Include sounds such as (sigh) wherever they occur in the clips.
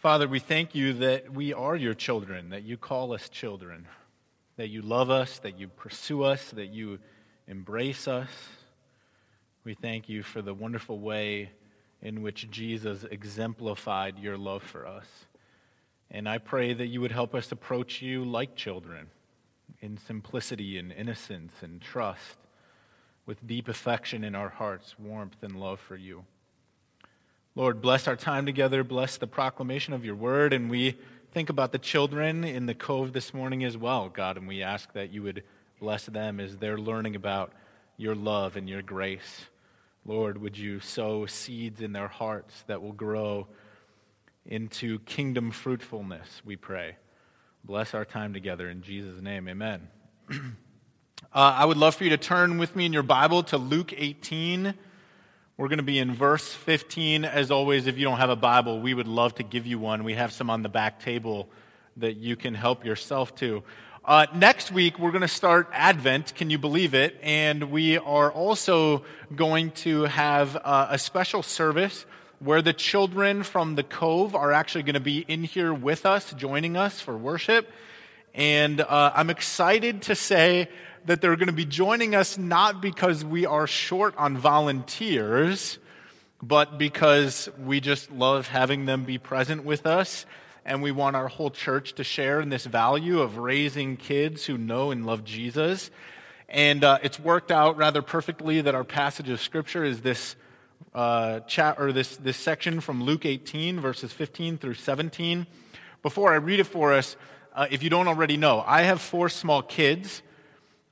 Father, we thank you that we are your children, that you call us children, that you love us, that you pursue us, that you embrace us. We thank you for the wonderful way in which Jesus exemplified your love for us. And I pray that you would help us approach you like children, in simplicity and innocence and trust, with deep affection in our hearts, warmth and love for you. Lord, bless our time together, bless the proclamation of your word, and we think about the children in the cove this morning as well, God, and we ask that you would bless them as they're learning about your love and your grace. Lord, would you sow seeds in their hearts that will grow into kingdom fruitfulness, we pray. Bless our time together in Jesus' name. Amen. (clears throat) uh, I would love for you to turn with me in your Bible to Luke 18. We're going to be in verse 15. As always, if you don't have a Bible, we would love to give you one. We have some on the back table that you can help yourself to. Uh, next week, we're going to start Advent. Can you believe it? And we are also going to have uh, a special service where the children from the Cove are actually going to be in here with us, joining us for worship. And uh, I'm excited to say that they're going to be joining us not because we are short on volunteers, but because we just love having them be present with us. And we want our whole church to share in this value of raising kids who know and love Jesus. And uh, it's worked out rather perfectly that our passage of Scripture is this uh, chat or this, this section from Luke 18, verses 15 through 17. Before I read it for us, uh, if you don't already know, I have four small kids,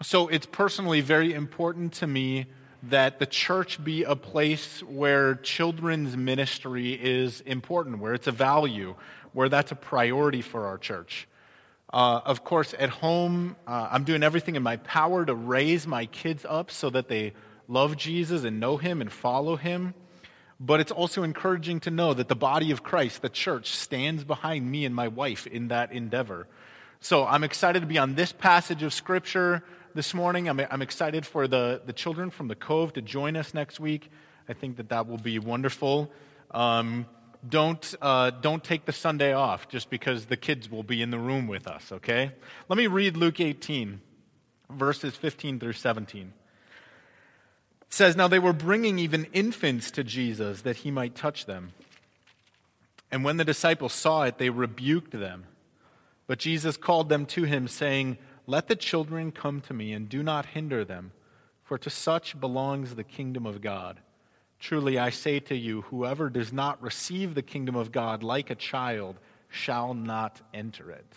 so it's personally very important to me that the church be a place where children's ministry is important, where it's a value, where that's a priority for our church. Uh, of course, at home, uh, I'm doing everything in my power to raise my kids up so that they love Jesus and know him and follow him. But it's also encouraging to know that the body of Christ, the church, stands behind me and my wife in that endeavor. So I'm excited to be on this passage of Scripture this morning. I'm, I'm excited for the, the children from the Cove to join us next week. I think that that will be wonderful. Um, don't, uh, don't take the Sunday off just because the kids will be in the room with us, okay? Let me read Luke 18, verses 15 through 17 says, Now they were bringing even infants to Jesus that he might touch them. And when the disciples saw it, they rebuked them. But Jesus called them to him, saying, Let the children come to me, and do not hinder them, for to such belongs the kingdom of God. Truly I say to you, whoever does not receive the kingdom of God like a child shall not enter it.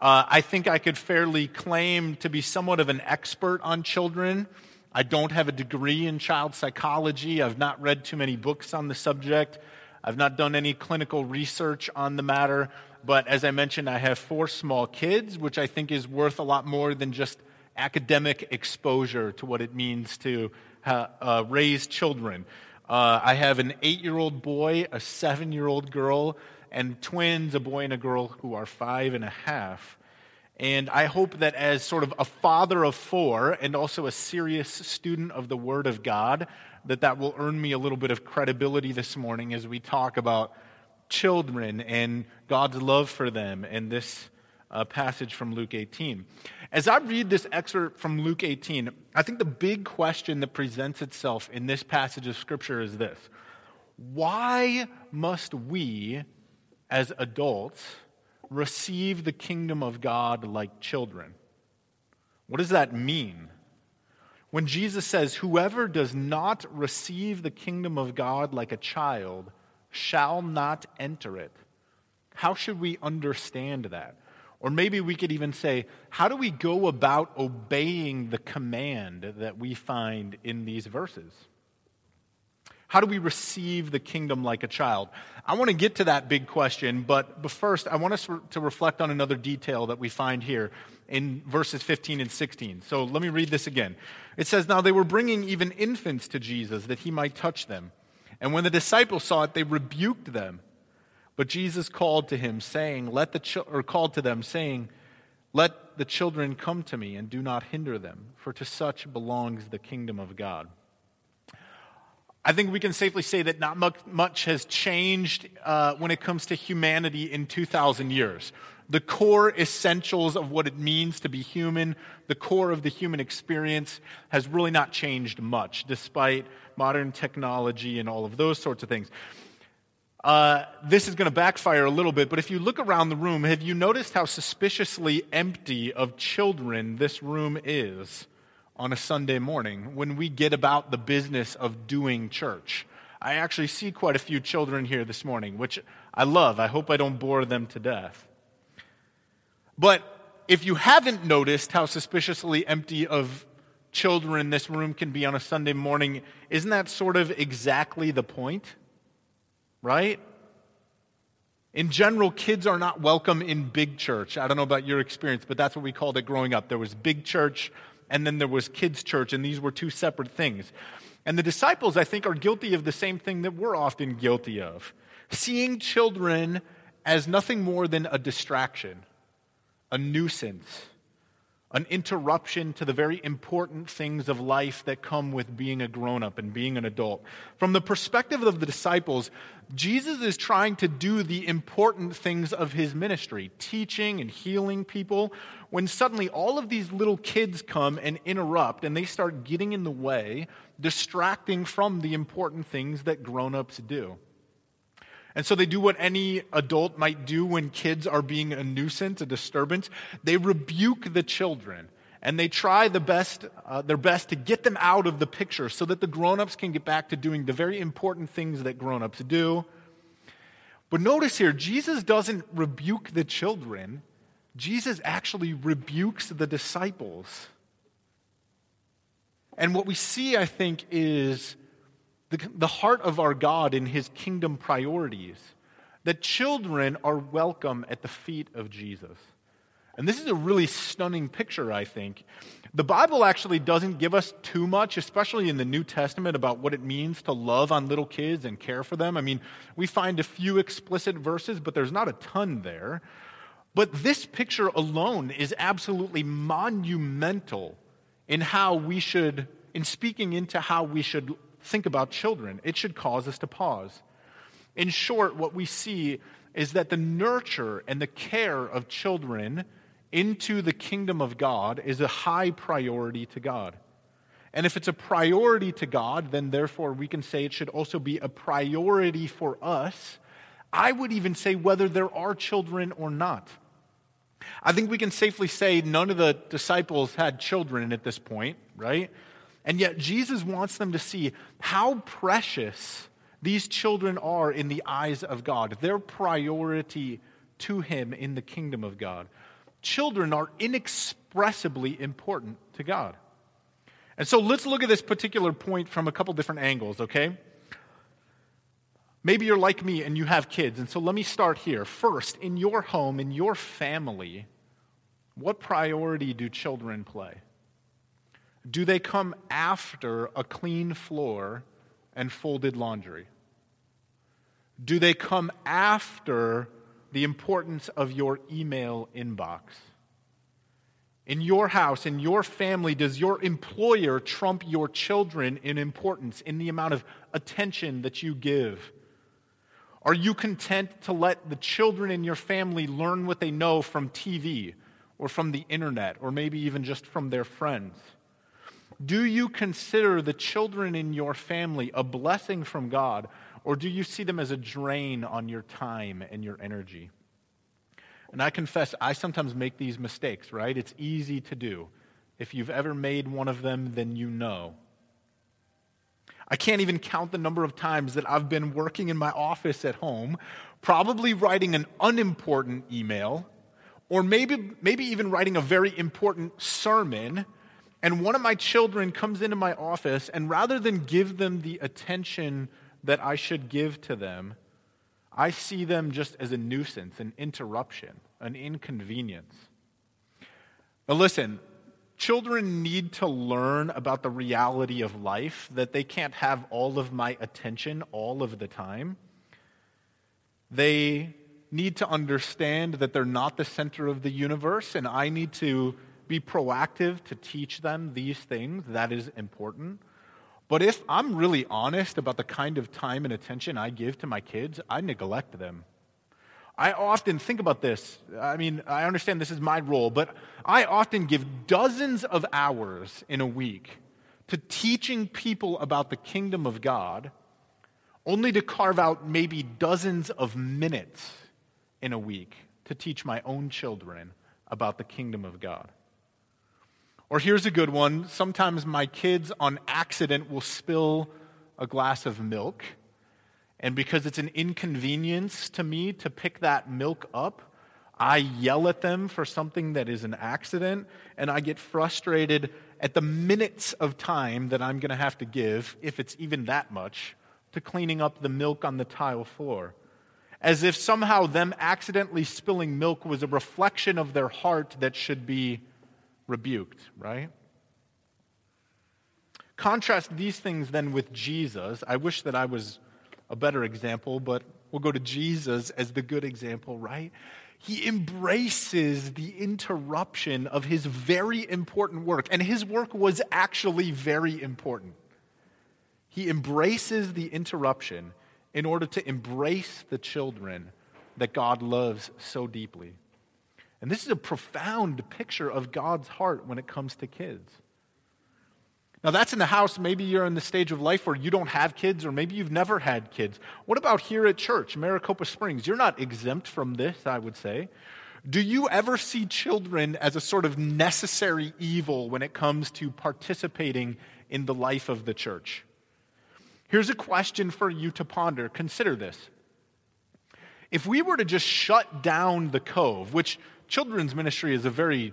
Uh, I think I could fairly claim to be somewhat of an expert on children. I don't have a degree in child psychology. I've not read too many books on the subject. I've not done any clinical research on the matter. But as I mentioned, I have four small kids, which I think is worth a lot more than just academic exposure to what it means to uh, raise children. Uh, I have an eight year old boy, a seven year old girl, and twins, a boy and a girl who are five and a half. And I hope that as sort of a father of four and also a serious student of the Word of God, that that will earn me a little bit of credibility this morning as we talk about children and God's love for them and this uh, passage from Luke 18. As I read this excerpt from Luke 18, I think the big question that presents itself in this passage of Scripture is this Why must we, as adults, receive the kingdom of God like children. What does that mean? When Jesus says, Whoever does not receive the kingdom of God like a child shall not enter it. How should we understand that? Or maybe we could even say, How do we go about obeying the command that we find in these verses? How do we receive the kingdom like a child? I want to get to that big question, but, first, I want us to reflect on another detail that we find here in verses 15 and 16. So let me read this again. It says, Now they were bringing even infants to Jesus that he might touch them. And when the disciples saw it, they rebuked them. But Jesus called to him, saying, Let the or called to them, saying, Let the children come to me, and do not hinder them, for to such belongs the kingdom of God. I think we can safely say that not much has changed uh, when it comes to humanity in 2,000 years. The core essentials of what it means to be human, the core of the human experience, has really not changed much, despite modern technology and all of those sorts of things. Uh, this is going to backfire a little bit, but if you look around the room, have you noticed how suspiciously empty of children this room is? on a Sunday morning when we get about the business of doing church. I actually see quite a few children here this morning, which I love. I hope I don't bore them to death. But if you haven't noticed how suspiciously empty of children this room can be on a Sunday morning, isn't that sort of exactly the point? Right? In general, kids are not welcome in big church. I don't know about your experience, but that's what we called it growing up. There was big church, and then there was kids' church, and these were two separate things. And the disciples, I think, are guilty of the same thing that we're often guilty of seeing children as nothing more than a distraction, a nuisance an interruption to the very important things of life that come with being a grown up and being an adult. From the perspective of the disciples, Jesus is trying to do the important things of his ministry, teaching and healing people, when suddenly all of these little kids come and interrupt and they start getting in the way, distracting from the important things that grown ups do. And so they do what any adult might do when kids are being a nuisance, a disturbance. They rebuke the children and they try the best, uh, their best to get them out of the picture so that the grown-ups can get back to doing the very important things that grown-ups do. But notice here, Jesus doesn't rebuke the children. Jesus actually rebukes the disciples. And what we see, I think, is the, the heart of our God in his kingdom priorities, that children are welcome at the feet of Jesus. And this is a really stunning picture, I think. The Bible actually doesn't give us too much, especially in the New Testament, about what it means to love on little kids and care for them. I mean, we find a few explicit verses, but there's not a ton there. But this picture alone is absolutely monumental in how we should, in speaking into how we should think about children. It should cause us to pause. In short, what we see is that the nurture and the care of children into the kingdom of God is a high priority to God. And if it's a priority to God, then therefore we can say it should also be a priority for us. I would even say whether there are children or not. I think we can safely say none of the disciples had children at this point, right? And yet, Jesus wants them to see how precious these children are in the eyes of God, their priority to Him in the kingdom of God. Children are inexpressibly important to God. And so let's look at this particular point from a couple different angles, okay? Maybe you're like me and you have kids. And so let me start here. First, in your home, in your family, what priority do children play? Do they come after a clean floor and folded laundry? Do they come after the importance of your email inbox? In your house, in your family, does your employer trump your children in importance, in the amount of attention that you give? Are you content to let the children in your family learn what they know from TV or from the internet or maybe even just from their friends? Do you consider the children in your family a blessing from God, or do you see them as a drain on your time and your energy? And I confess, I sometimes make these mistakes, right? It's easy to do. If you've ever made one of them, then you know. I can't even count the number of times that I've been working in my office at home, probably writing an unimportant email, or maybe, maybe even writing a very important sermon and one of my children comes into my office, and rather than give them the attention that I should give to them, I see them just as a nuisance, an interruption, an inconvenience. Now, listen, children need to learn about the reality of life, that they can't have all of my attention all of the time. They need to understand that they're not the center of the universe, and I need to be proactive to teach them these things. That is important. But if I'm really honest about the kind of time and attention I give to my kids, I neglect them. I often think about this. I mean, I understand this is my role, but I often give dozens of hours in a week to teaching people about the kingdom of God, only to carve out maybe dozens of minutes in a week to teach my own children about the kingdom of God. Or here's a good one. Sometimes my kids on accident will spill a glass of milk. And because it's an inconvenience to me to pick that milk up, I yell at them for something that is an accident, and I get frustrated at the minutes of time that I'm going to have to give, if it's even that much, to cleaning up the milk on the tile floor. As if somehow them accidentally spilling milk was a reflection of their heart that should be rebuked, right? Contrast these things then with Jesus. I wish that I was a better example, but we'll go to Jesus as the good example, right? He embraces the interruption of his very important work, and his work was actually very important. He embraces the interruption in order to embrace the children that God loves so deeply. And this is a profound picture of God's heart when it comes to kids. Now, that's in the house. Maybe you're in the stage of life where you don't have kids, or maybe you've never had kids. What about here at church, Maricopa Springs? You're not exempt from this, I would say. Do you ever see children as a sort of necessary evil when it comes to participating in the life of the church? Here's a question for you to ponder. Consider this. If we were to just shut down the cove, which children's ministry is a very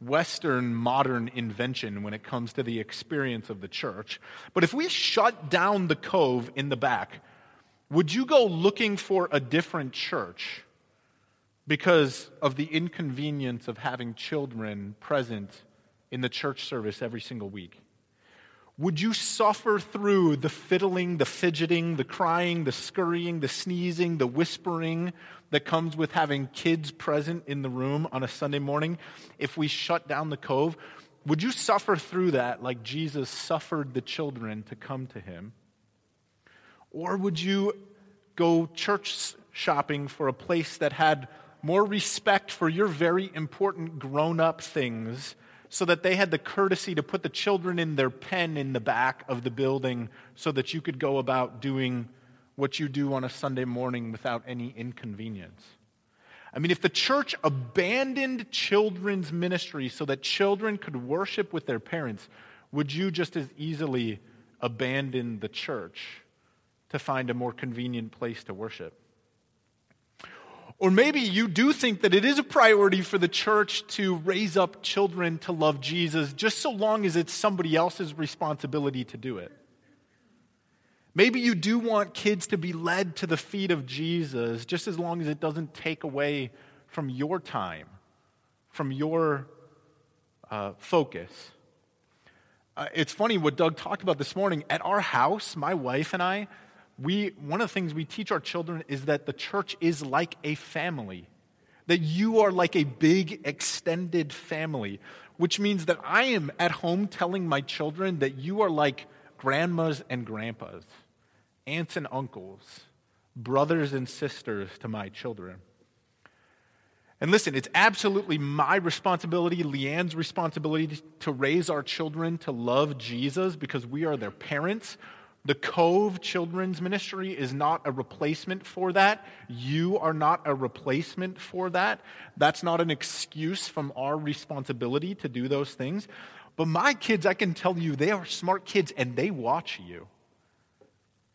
Western modern invention when it comes to the experience of the church. But if we shut down the cove in the back, would you go looking for a different church because of the inconvenience of having children present in the church service every single week? Would you suffer through the fiddling, the fidgeting, the crying, the scurrying, the sneezing, the whispering that comes with having kids present in the room on a Sunday morning if we shut down the cove? Would you suffer through that like Jesus suffered the children to come to him? Or would you go church shopping for a place that had more respect for your very important grown up things so that they had the courtesy to put the children in their pen in the back of the building so that you could go about doing what you do on a Sunday morning without any inconvenience. I mean, if the church abandoned children's ministry so that children could worship with their parents, would you just as easily abandon the church to find a more convenient place to worship? Or maybe you do think that it is a priority for the church to raise up children to love Jesus just so long as it's somebody else's responsibility to do it. Maybe you do want kids to be led to the feet of Jesus just as long as it doesn't take away from your time, from your uh, focus. Uh, it's funny what Doug talked about this morning. At our house, my wife and I, we, one of the things we teach our children is that the church is like a family, that you are like a big extended family, which means that I am at home telling my children that you are like grandmas and grandpas, aunts and uncles, brothers and sisters to my children. And listen, it's absolutely my responsibility, Leanne's responsibility to raise our children to love Jesus because we are their parents. The Cove Children's Ministry is not a replacement for that. You are not a replacement for that. That's not an excuse from our responsibility to do those things. But my kids, I can tell you, they are smart kids and they watch you.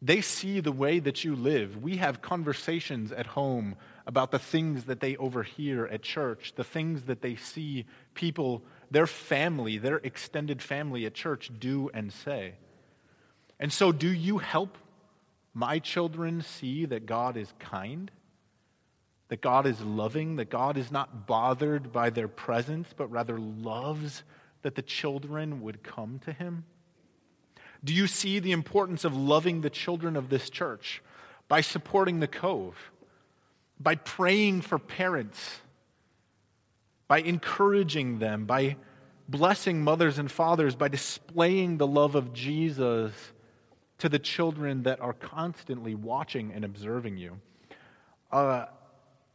They see the way that you live. We have conversations at home about the things that they overhear at church, the things that they see people, their family, their extended family at church do and say. And so, do you help my children see that God is kind? That God is loving? That God is not bothered by their presence, but rather loves that the children would come to Him? Do you see the importance of loving the children of this church by supporting the Cove, by praying for parents, by encouraging them, by blessing mothers and fathers, by displaying the love of Jesus? To the children that are constantly watching and observing you. Uh,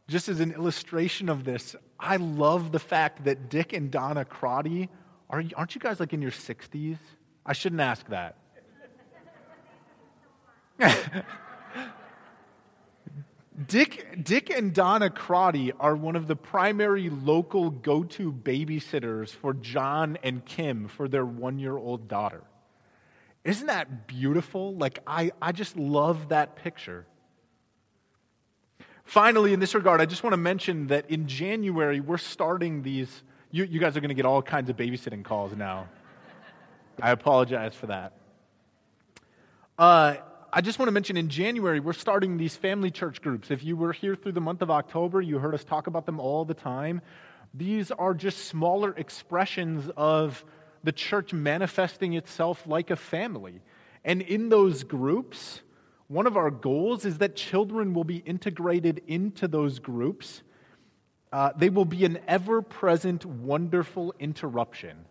just as an illustration of this, I love the fact that Dick and Donna Crotty are, aren't you guys like in your 60s? I shouldn't ask that. (laughs) Dick, Dick and Donna Crotty are one of the primary local go to babysitters for John and Kim for their one year old daughter. Isn't that beautiful? Like, I, I just love that picture. Finally, in this regard, I just want to mention that in January, we're starting these. You, you guys are going to get all kinds of babysitting calls now. I apologize for that. Uh, I just want to mention in January, we're starting these family church groups. If you were here through the month of October, you heard us talk about them all the time. These are just smaller expressions of the church manifesting itself like a family. And in those groups, one of our goals is that children will be integrated into those groups. Uh, they will be an ever present, wonderful interruption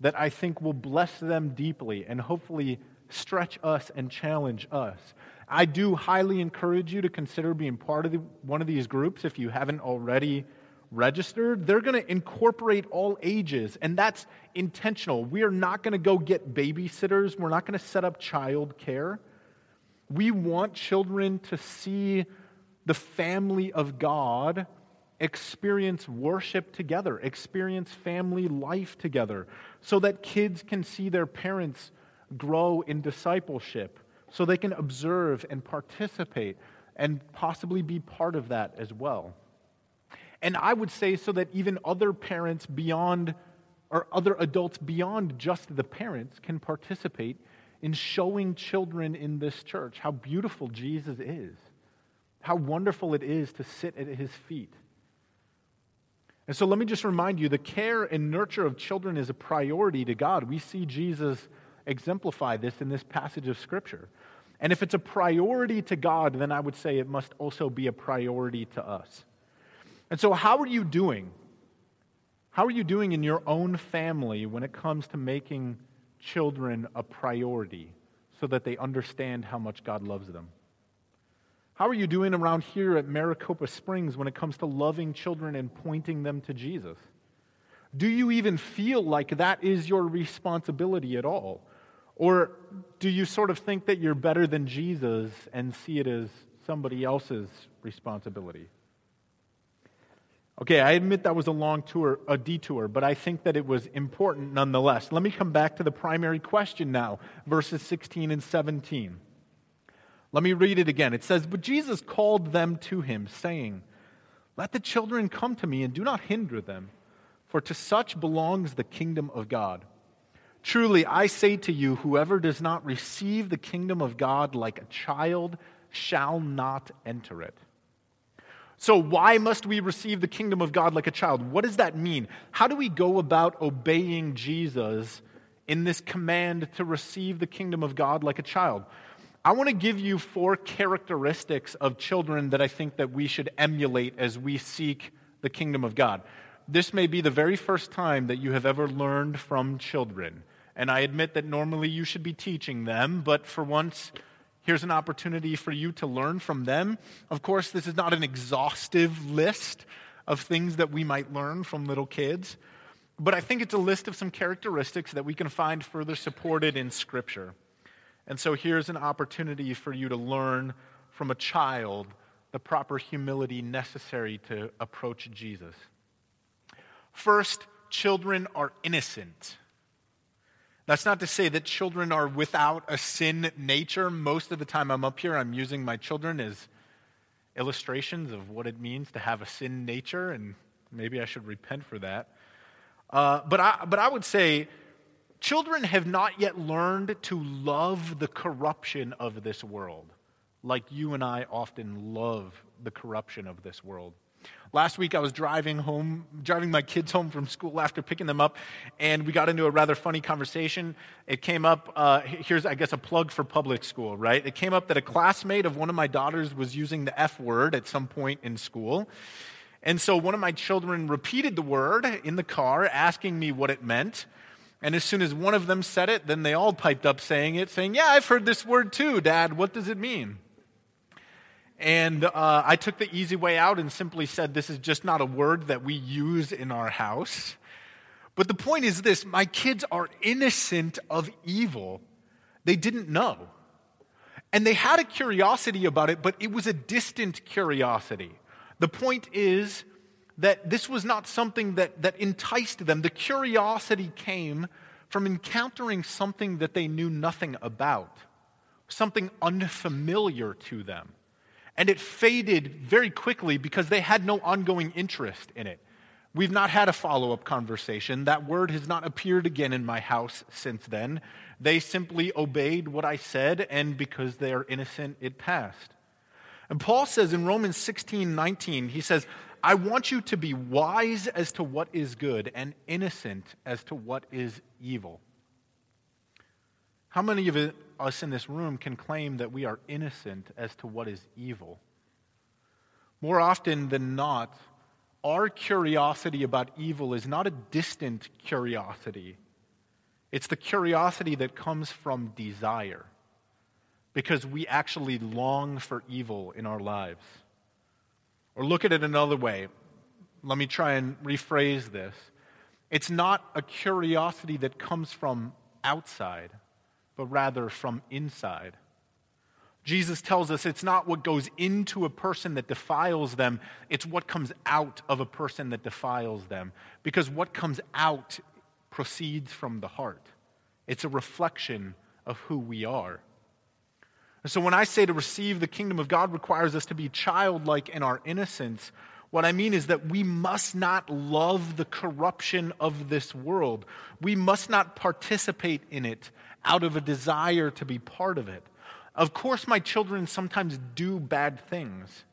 that I think will bless them deeply and hopefully stretch us and challenge us. I do highly encourage you to consider being part of the, one of these groups if you haven't already registered. They're going to incorporate all ages, and that's intentional. We are not going to go get babysitters, we're not going to set up child care. We want children to see the family of God experience worship together, experience family life together, so that kids can see their parents grow in discipleship so they can observe and participate and possibly be part of that as well. And I would say so that even other parents beyond, or other adults beyond just the parents, can participate in showing children in this church how beautiful Jesus is, how wonderful it is to sit at his feet. And so let me just remind you the care and nurture of children is a priority to God. We see Jesus exemplify this in this passage of Scripture. And if it's a priority to God, then I would say it must also be a priority to us. And so, how are you doing? How are you doing in your own family when it comes to making children a priority so that they understand how much God loves them? How are you doing around here at Maricopa Springs when it comes to loving children and pointing them to Jesus? Do you even feel like that is your responsibility at all? Or do you sort of think that you're better than Jesus and see it as somebody else's responsibility? Okay, I admit that was a long tour, a detour, but I think that it was important nonetheless. Let me come back to the primary question now, verses 16 and 17. Let me read it again. It says, But Jesus called them to him, saying, Let the children come to me and do not hinder them, for to such belongs the kingdom of God. Truly, I say to you, whoever does not receive the kingdom of God like a child shall not enter it. So, why must we receive the kingdom of God like a child? What does that mean? How do we go about obeying Jesus in this command to receive the kingdom of God like a child? I want to give you four characteristics of children that I think that we should emulate as we seek the kingdom of God. This may be the very first time that you have ever learned from children. And I admit that normally you should be teaching them, but for once, here's an opportunity for you to learn from them. Of course, this is not an exhaustive list of things that we might learn from little kids, but I think it's a list of some characteristics that we can find further supported in Scripture. And so here's an opportunity for you to learn from a child the proper humility necessary to approach Jesus. First, children are innocent. That's not to say that children are without a sin nature. Most of the time I'm up here, I'm using my children as illustrations of what it means to have a sin nature, and maybe I should repent for that. Uh, but, I, but I would say children have not yet learned to love the corruption of this world like you and I often love the corruption of this world. Last week I was driving home, driving my kids home from school after picking them up, and we got into a rather funny conversation. It came up, uh, here's, I guess, a plug for public school, right? It came up that a classmate of one of my daughters was using the F word at some point in school. And so one of my children repeated the word in the car, asking me what it meant. And as soon as one of them said it, then they all piped up saying it, saying, Yeah, I've heard this word too, Dad. What does it mean? And uh, I took the easy way out and simply said, This is just not a word that we use in our house. But the point is this my kids are innocent of evil. They didn't know. And they had a curiosity about it, but it was a distant curiosity. The point is that this was not something that, that enticed them. The curiosity came from encountering something that they knew nothing about, something unfamiliar to them. And it faded very quickly because they had no ongoing interest in it. We've not had a follow up conversation. That word has not appeared again in my house since then. They simply obeyed what I said, and because they are innocent, it passed. And Paul says in Romans 16 19, he says, I want you to be wise as to what is good and innocent as to what is evil. How many of us in this room can claim that we are innocent as to what is evil? More often than not, our curiosity about evil is not a distant curiosity. It's the curiosity that comes from desire because we actually long for evil in our lives. Or look at it another way. Let me try and rephrase this. It's not a curiosity that comes from outside, but rather from inside. Jesus tells us it's not what goes into a person that defiles them, it's what comes out of a person that defiles them. Because what comes out proceeds from the heart, it's a reflection of who we are. And so when I say to receive the kingdom of God requires us to be childlike in our innocence, what I mean is that we must not love the corruption of this world. We must not participate in it out of a desire to be part of it. Of course, my children sometimes do bad things.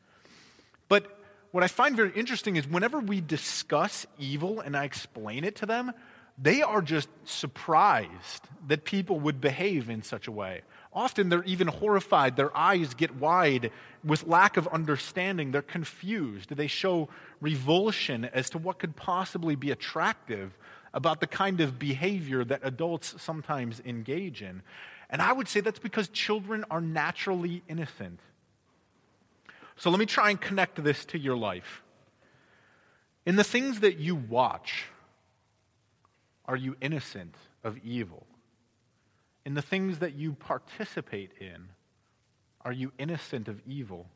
But what I find very interesting is whenever we discuss evil and I explain it to them, they are just surprised that people would behave in such a way. Often they're even horrified. Their eyes get wide with lack of understanding. They're confused. They show revulsion as to what could possibly be attractive about the kind of behavior that adults sometimes engage in. And I would say that's because children are naturally innocent. So let me try and connect this to your life. In the things that you watch, are you innocent of evil? in the things that you participate in, are you innocent of evil?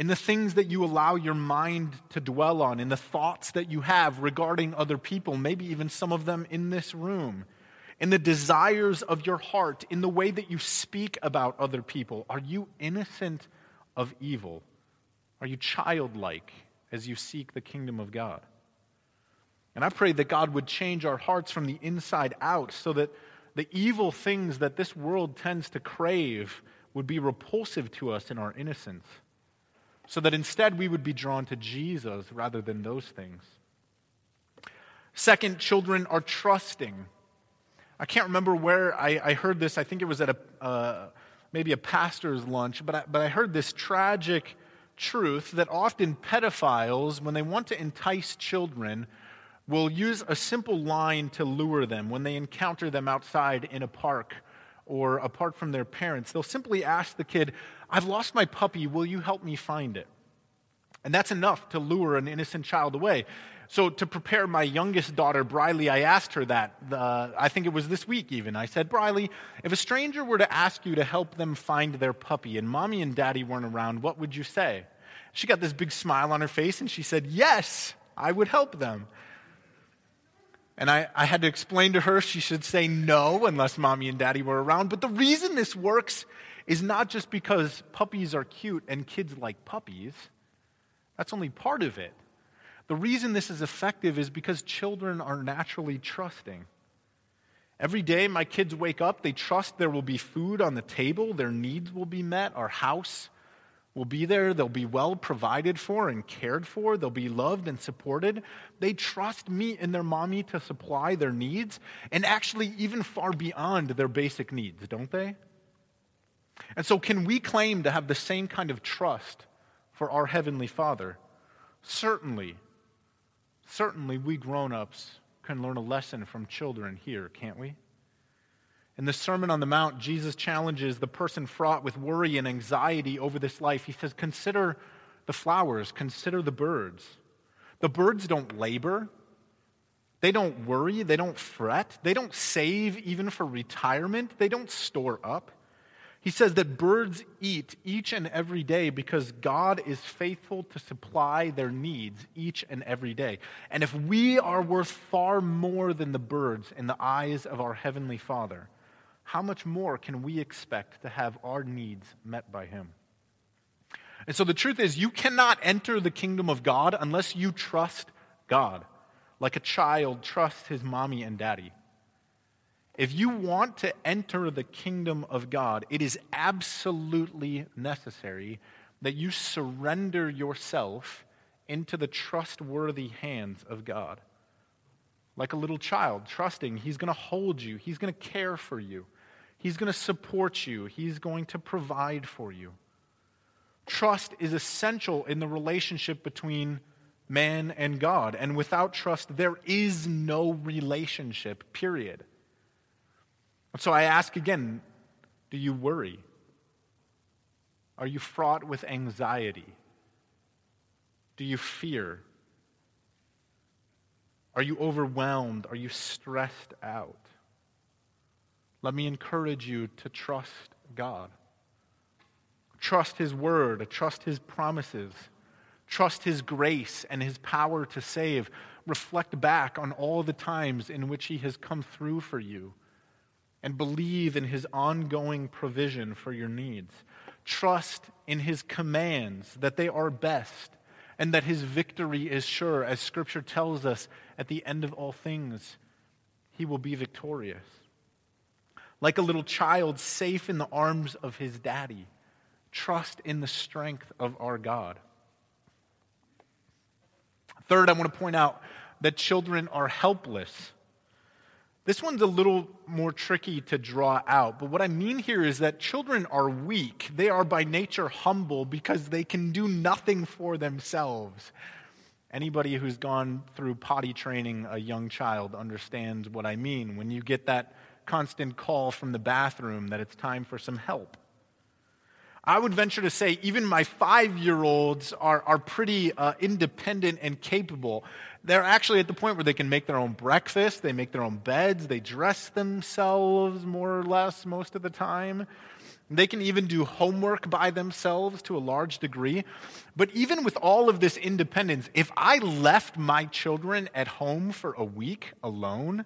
In the things that you allow your mind to dwell on, in the thoughts that you have regarding other people, maybe even some of them in this room, in the desires of your heart, in the way that you speak about other people, are you innocent of evil? Are you childlike as you seek the kingdom of God? And I pray that God would change our hearts from the inside out so that the evil things that this world tends to crave would be repulsive to us in our innocence, so that instead we would be drawn to Jesus rather than those things. Second, children are trusting. I can't remember where I, I heard this. I think it was at a, uh, maybe a pastor's lunch, but I, but I heard this tragic truth that often pedophiles, when they want to entice children, will use a simple line to lure them when they encounter them outside in a park or apart from their parents. They'll simply ask the kid, I've lost my puppy, will you help me find it? And that's enough to lure an innocent child away. So, to prepare my youngest daughter, Briley, I asked her that. Uh, I think it was this week even. I said, Briley, if a stranger were to ask you to help them find their puppy and mommy and daddy weren't around, what would you say? She got this big smile on her face and she said, Yes, I would help them. And I, I had to explain to her she should say no unless mommy and daddy were around. But the reason this works is not just because puppies are cute and kids like puppies, that's only part of it. The reason this is effective is because children are naturally trusting. Every day, my kids wake up, they trust there will be food on the table, their needs will be met, our house will be there. They'll be well provided for and cared for. They'll be loved and supported. They trust me and their mommy to supply their needs and actually even far beyond their basic needs, don't they? And so, can we claim to have the same kind of trust for our Heavenly Father? Certainly. Certainly, we grown ups can learn a lesson from children here, can't we? In the Sermon on the Mount, Jesus challenges the person fraught with worry and anxiety over this life. He says, Consider the flowers, consider the birds. The birds don't labor, they don't worry, they don't fret, they don't save even for retirement, they don't store up. He says that birds eat each and every day because God is faithful to supply their needs each and every day. And if we are worth far more than the birds in the eyes of our Heavenly Father, how much more can we expect to have our needs met by Him? And so the truth is, you cannot enter the kingdom of God unless you trust God, like a child trusts his mommy and daddy. If you want to enter the kingdom of God, it is absolutely necessary that you surrender yourself into the trustworthy hands of God. Like a little child, trusting He's going to hold you, He's going to care for you, He's going to support you, He's going to provide for you. Trust is essential in the relationship between man and God. And without trust, there is no relationship, period. So I ask again do you worry? Are you fraught with anxiety? Do you fear? Are you overwhelmed? Are you stressed out? Let me encourage you to trust God. Trust His word, trust His promises, trust His grace and His power to save. Reflect back on all the times in which He has come through for you and believe in his ongoing provision for your needs. Trust in his commands that they are best and that his victory is sure. As scripture tells us, at the end of all things, he will be victorious. Like a little child safe in the arms of his daddy, trust in the strength of our God. Third, I want to point out that children are helpless this one's a little more tricky to draw out, but what I mean here is that children are weak. They are by nature humble because they can do nothing for themselves. Anybody who's gone through potty training a young child understands what I mean when you get that constant call from the bathroom that it's time for some help. I would venture to say even my five year olds are, are pretty uh, independent and capable. They're actually at the point where they can make their own breakfast, they make their own beds, they dress themselves more or less most of the time. They can even do homework by themselves to a large degree. But even with all of this independence, if I left my children at home for a week alone,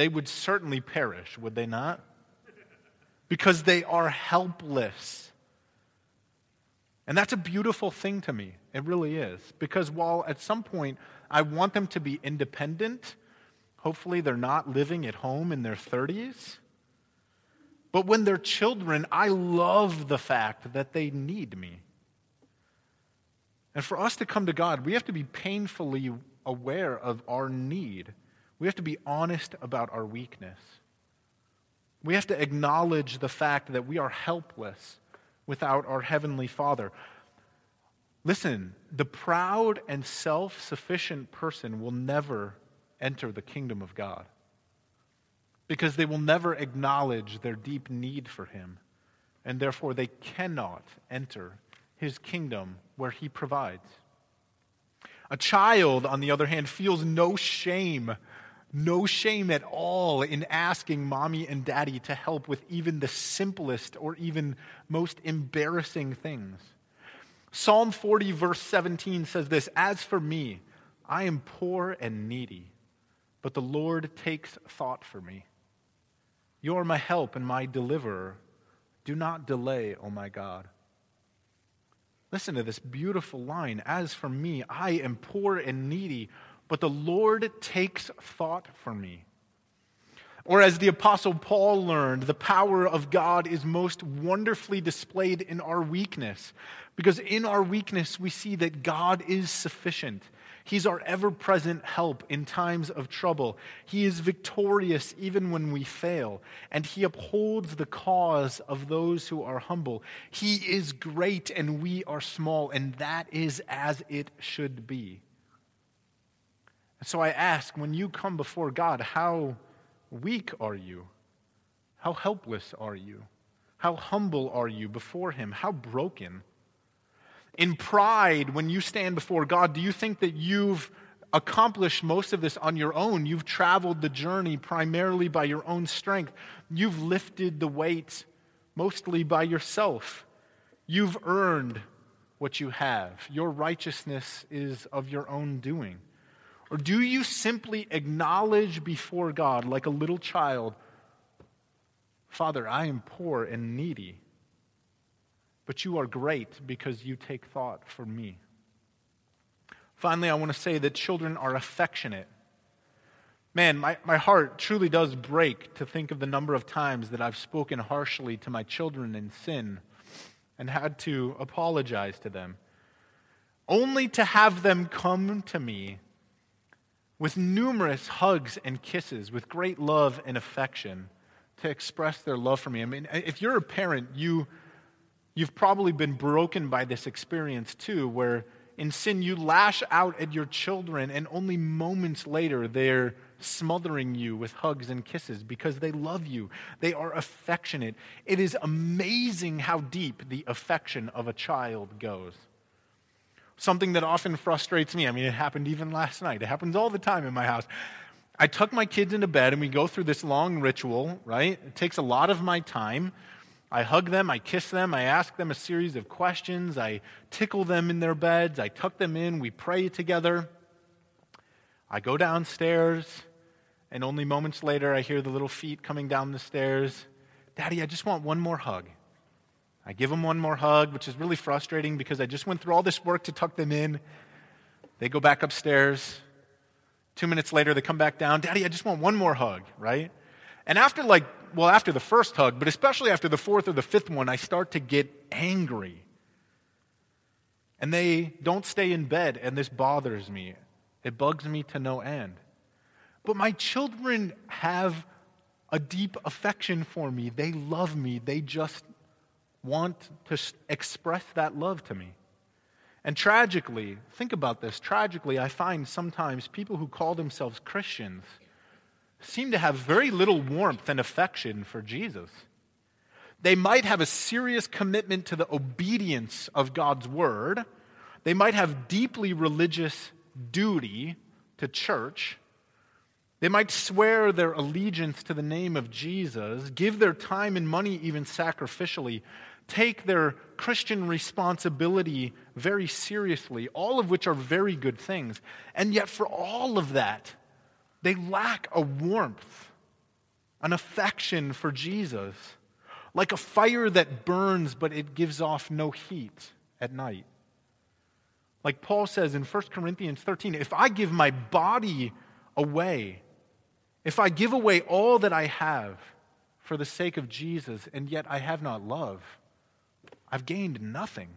they would certainly perish, would they not? Because they are helpless. And that's a beautiful thing to me. It really is. Because while at some point I want them to be independent, hopefully they're not living at home in their 30s. But when they're children, I love the fact that they need me. And for us to come to God, we have to be painfully aware of our need. We have to be honest about our weakness. We have to acknowledge the fact that we are helpless without our Heavenly Father. Listen, the proud and self sufficient person will never enter the kingdom of God because they will never acknowledge their deep need for Him, and therefore they cannot enter His kingdom where He provides. A child, on the other hand, feels no shame, no shame at all in asking mommy and daddy to help with even the simplest or even most embarrassing things. Psalm 40, verse 17 says this As for me, I am poor and needy, but the Lord takes thought for me. You are my help and my deliverer. Do not delay, O oh my God. Listen to this beautiful line. As for me, I am poor and needy, but the Lord takes thought for me. Or, as the Apostle Paul learned, the power of God is most wonderfully displayed in our weakness. Because in our weakness, we see that God is sufficient. He's our ever present help in times of trouble. He is victorious even when we fail, and He upholds the cause of those who are humble. He is great and we are small, and that is as it should be. So I ask, when you come before God, how weak are you? How helpless are you? How humble are you before Him? How broken? In pride, when you stand before God, do you think that you've accomplished most of this on your own? You've traveled the journey primarily by your own strength. You've lifted the weight mostly by yourself. You've earned what you have. Your righteousness is of your own doing. Or do you simply acknowledge before God, like a little child, Father, I am poor and needy, but you are great because you take thought for me? Finally, I want to say that children are affectionate. Man, my, my heart truly does break to think of the number of times that I've spoken harshly to my children in sin and had to apologize to them, only to have them come to me with numerous hugs and kisses, with great love and affection to express their love for me. I mean, if you're a parent, you, you've probably been broken by this experience too, where in sin you lash out at your children, and only moments later they're smothering you with hugs and kisses because they love you. They are affectionate. It is amazing how deep the affection of a child goes something that often frustrates me. I mean, it happened even last night. It happens all the time in my house. I tuck my kids into bed and we go through this long ritual, right? It takes a lot of my time. I hug them, I kiss them, I ask them a series of questions, I tickle them in their beds, I tuck them in, we pray together. I go downstairs, and only moments later I hear the little feet coming down the stairs. Daddy, I just want one more hug. I give them one more hug, which is really frustrating because I just went through all this work to tuck them in. They go back upstairs. Two minutes later, they come back down. Daddy, I just want one more hug, right? And after, like, well, after the first hug, but especially after the fourth or the fifth one, I start to get angry. And they don't stay in bed, and this bothers me. It bugs me to no end. But my children have a deep affection for me. They love me. They just want to express that love to me. And tragically, think about this tragically, I find sometimes people who call themselves Christians seem to have very little warmth and affection for Jesus. They might have a serious commitment to the obedience of God's word. They might have deeply religious duty to church. They might swear their allegiance to the name of Jesus, give their time and money even sacrificially, take their Christian responsibility very seriously, all of which are very good things. And yet, for all of that, they lack a warmth, an affection for Jesus, like a fire that burns but it gives off no heat at night. Like Paul says in 1 Corinthians 13, if I give my body away, if I give away all that I have for the sake of Jesus, and yet I have not love, I've gained nothing.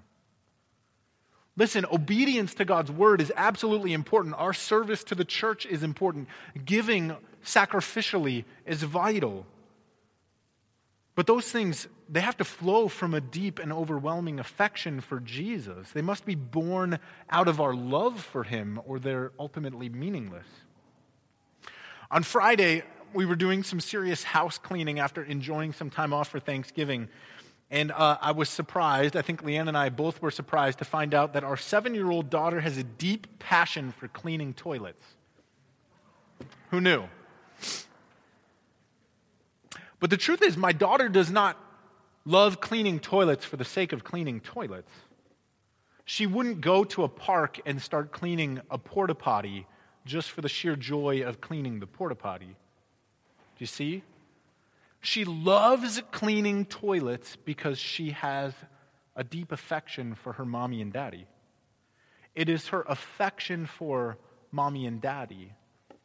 Listen, obedience to God's word is absolutely important. Our service to the church is important. Giving sacrificially is vital. But those things, they have to flow from a deep and overwhelming affection for Jesus. They must be born out of our love for him, or they're ultimately meaningless. On Friday, we were doing some serious house cleaning after enjoying some time off for Thanksgiving. And uh, I was surprised, I think Leanne and I both were surprised to find out that our seven year old daughter has a deep passion for cleaning toilets. Who knew? But the truth is, my daughter does not love cleaning toilets for the sake of cleaning toilets. She wouldn't go to a park and start cleaning a porta potty just for the sheer joy of cleaning the porta potty. Do you see? She loves cleaning toilets because she has a deep affection for her mommy and daddy. It is her affection for mommy and daddy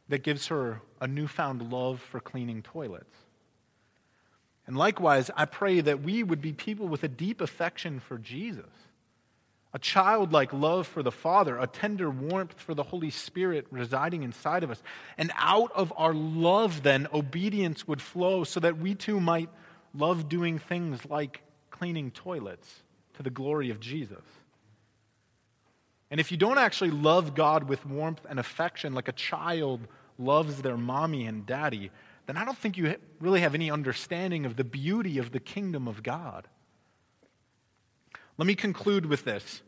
that gives her a newfound love for cleaning toilets. And likewise, I pray that we would be people with a deep affection for Jesus a childlike love for the Father, a tender warmth for the Holy Spirit residing inside of us. And out of our love, then, obedience would flow so that we too might love doing things like cleaning toilets to the glory of Jesus. And if you don't actually love God with warmth and affection like a child loves their mommy and daddy, then I don't think you really have any understanding of the beauty of the kingdom of God. Let me conclude with this.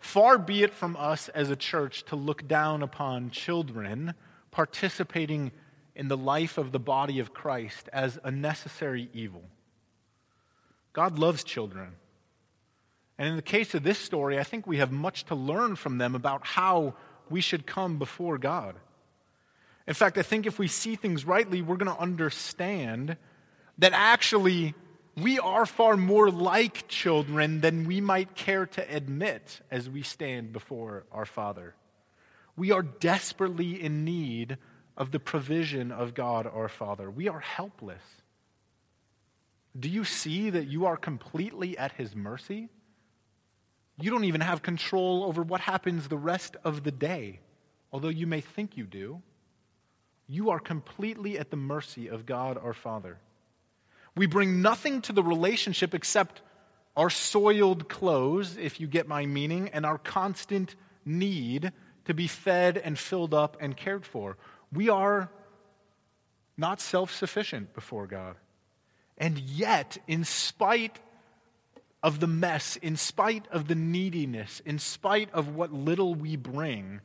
Far be it from us as a church to look down upon children participating in the life of the body of Christ as a necessary evil. God loves children. And in the case of this story, I think we have much to learn from them about how we should come before God. In fact, I think if we see things rightly, we're going to understand that actually we are far more like children than we might care to admit as we stand before our Father. We are desperately in need of the provision of God our Father. We are helpless. Do you see that you are completely at His mercy? You don't even have control over what happens the rest of the day, although you may think you do. You are completely at the mercy of God our Father. We bring nothing to the relationship except our soiled clothes, if you get my meaning, and our constant need to be fed and filled up and cared for. We are not self sufficient before God. And yet, in spite of the mess, in spite of the neediness, in spite of what little we bring,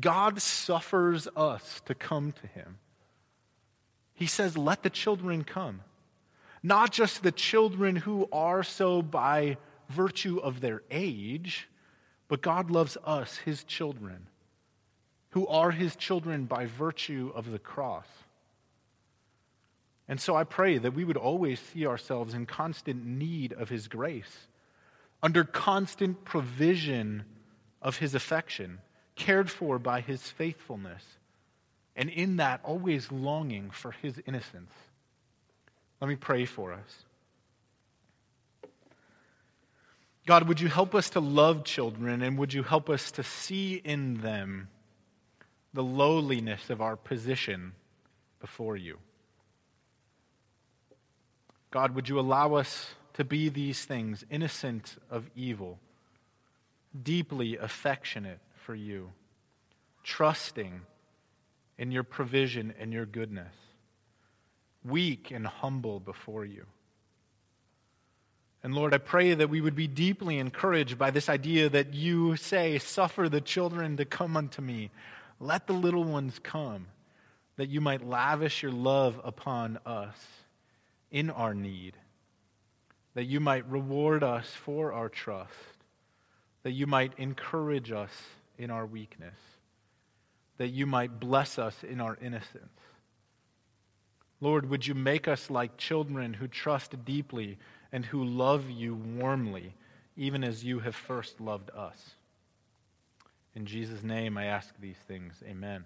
God suffers us to come to Him. He says, Let the children come not just the children who are so by virtue of their age, but God loves us, his children, who are his children by virtue of the cross. And so I pray that we would always see ourselves in constant need of his grace, under constant provision of his affection, cared for by his faithfulness, and in that always longing for his innocence. Let me pray for us. God, would you help us to love children and would you help us to see in them the lowliness of our position before you? God, would you allow us to be these things, innocent of evil, deeply affectionate for you, trusting in your provision and your goodness? Weak and humble before you. And Lord, I pray that we would be deeply encouraged by this idea that you say, Suffer the children to come unto me. Let the little ones come, that you might lavish your love upon us in our need, that you might reward us for our trust, that you might encourage us in our weakness, that you might bless us in our innocence. Lord, would you make us like children who trust deeply and who love you warmly, even as you have first loved us? In Jesus' name, I ask these things. Amen.